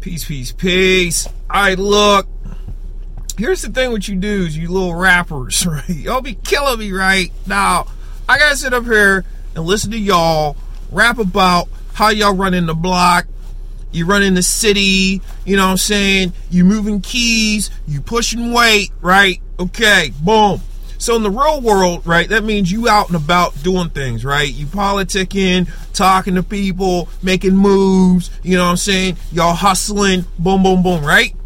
Peace, peace, peace. I look. Here's the thing: what you do is you little rappers, right? Y'all be killing me, right? Now, I gotta sit up here and listen to y'all rap about how y'all running the block, you running the city, you know what I'm saying? You moving keys, you pushing weight, right? Okay, boom. So in the real world, right, that means you out and about doing things, right? You politicking, talking to people, making moves, you know what I'm saying? Y'all hustling, boom, boom, boom, right?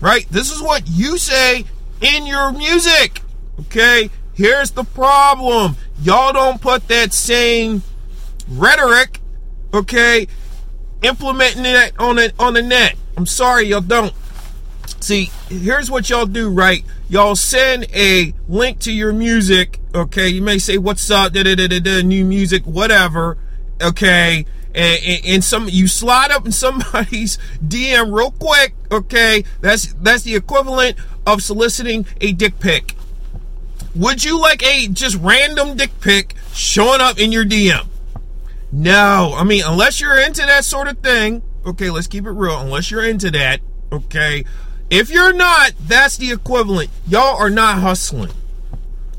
Right? This is what you say in your music. Okay? Here's the problem. Y'all don't put that same rhetoric, okay, implementing it on the on the net. I'm sorry, y'all don't. See, here's what y'all do, right? Y'all send a link to your music, okay? You may say, "What's up?" Da da da da. New music, whatever, okay? And, and, some you slide up in somebody's DM real quick, okay? That's that's the equivalent of soliciting a dick pic. Would you like a just random dick pic showing up in your DM? No, I mean, unless you're into that sort of thing, okay, let's keep it real. Unless you're into that, okay, if you're not, that's the equivalent. Y'all are not hustling,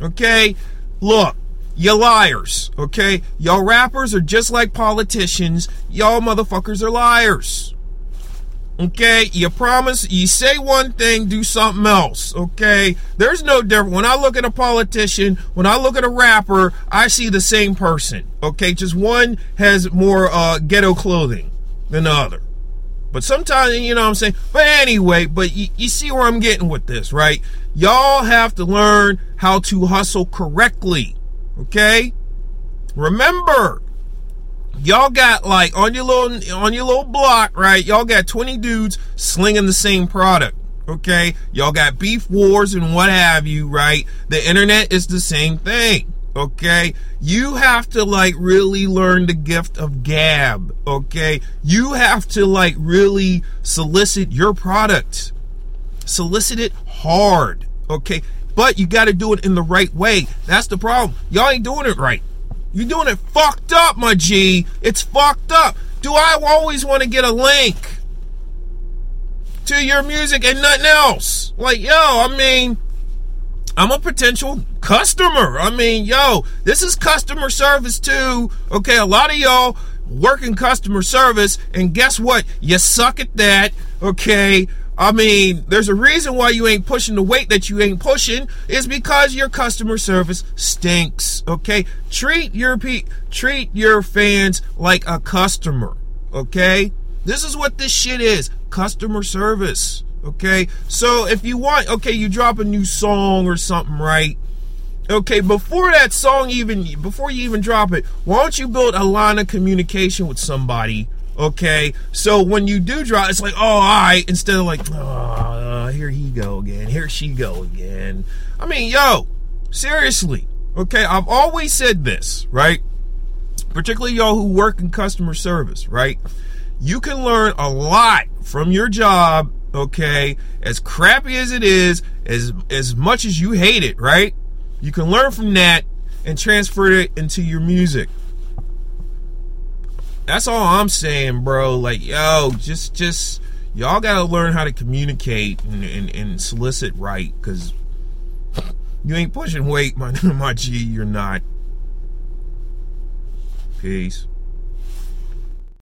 okay? Look, you liars, okay? Y'all rappers are just like politicians. Y'all motherfuckers are liars. Okay, you promise, you say one thing, do something else. Okay, there's no difference. When I look at a politician, when I look at a rapper, I see the same person. Okay, just one has more uh, ghetto clothing than the other. But sometimes, you know what I'm saying? But anyway, but you, you see where I'm getting with this, right? Y'all have to learn how to hustle correctly. Okay? Remember, y'all got like on your little on your little block, right? Y'all got 20 dudes slinging the same product. Okay? Y'all got beef wars and what have you, right? The internet is the same thing. Okay? You have to like really learn the gift of gab. Okay? You have to like really solicit your product. Solicit it hard. Okay? But you got to do it in the right way. That's the problem. Y'all ain't doing it right. You're doing it fucked up, my G. It's fucked up. Do I always want to get a link to your music and nothing else? Like, yo, I mean, I'm a potential customer. I mean, yo, this is customer service too. Okay, a lot of y'all work in customer service, and guess what? You suck at that. Okay. I mean, there's a reason why you ain't pushing the weight that you ain't pushing is because your customer service stinks. Okay, treat your pe- treat your fans like a customer. Okay, this is what this shit is: customer service. Okay, so if you want, okay, you drop a new song or something, right? Okay, before that song even before you even drop it, why don't you build a line of communication with somebody? Okay, so when you do drop, it's like, oh, I instead of like, oh, here he go again, here she go again. I mean, yo, seriously, okay, I've always said this, right? Particularly y'all who work in customer service, right? You can learn a lot from your job, okay? As crappy as it is, as as much as you hate it, right? You can learn from that and transfer it into your music. That's all I'm saying, bro. Like, yo, just just y'all gotta learn how to communicate and, and, and solicit right, cause you ain't pushing weight, my my G, you're not. Peace.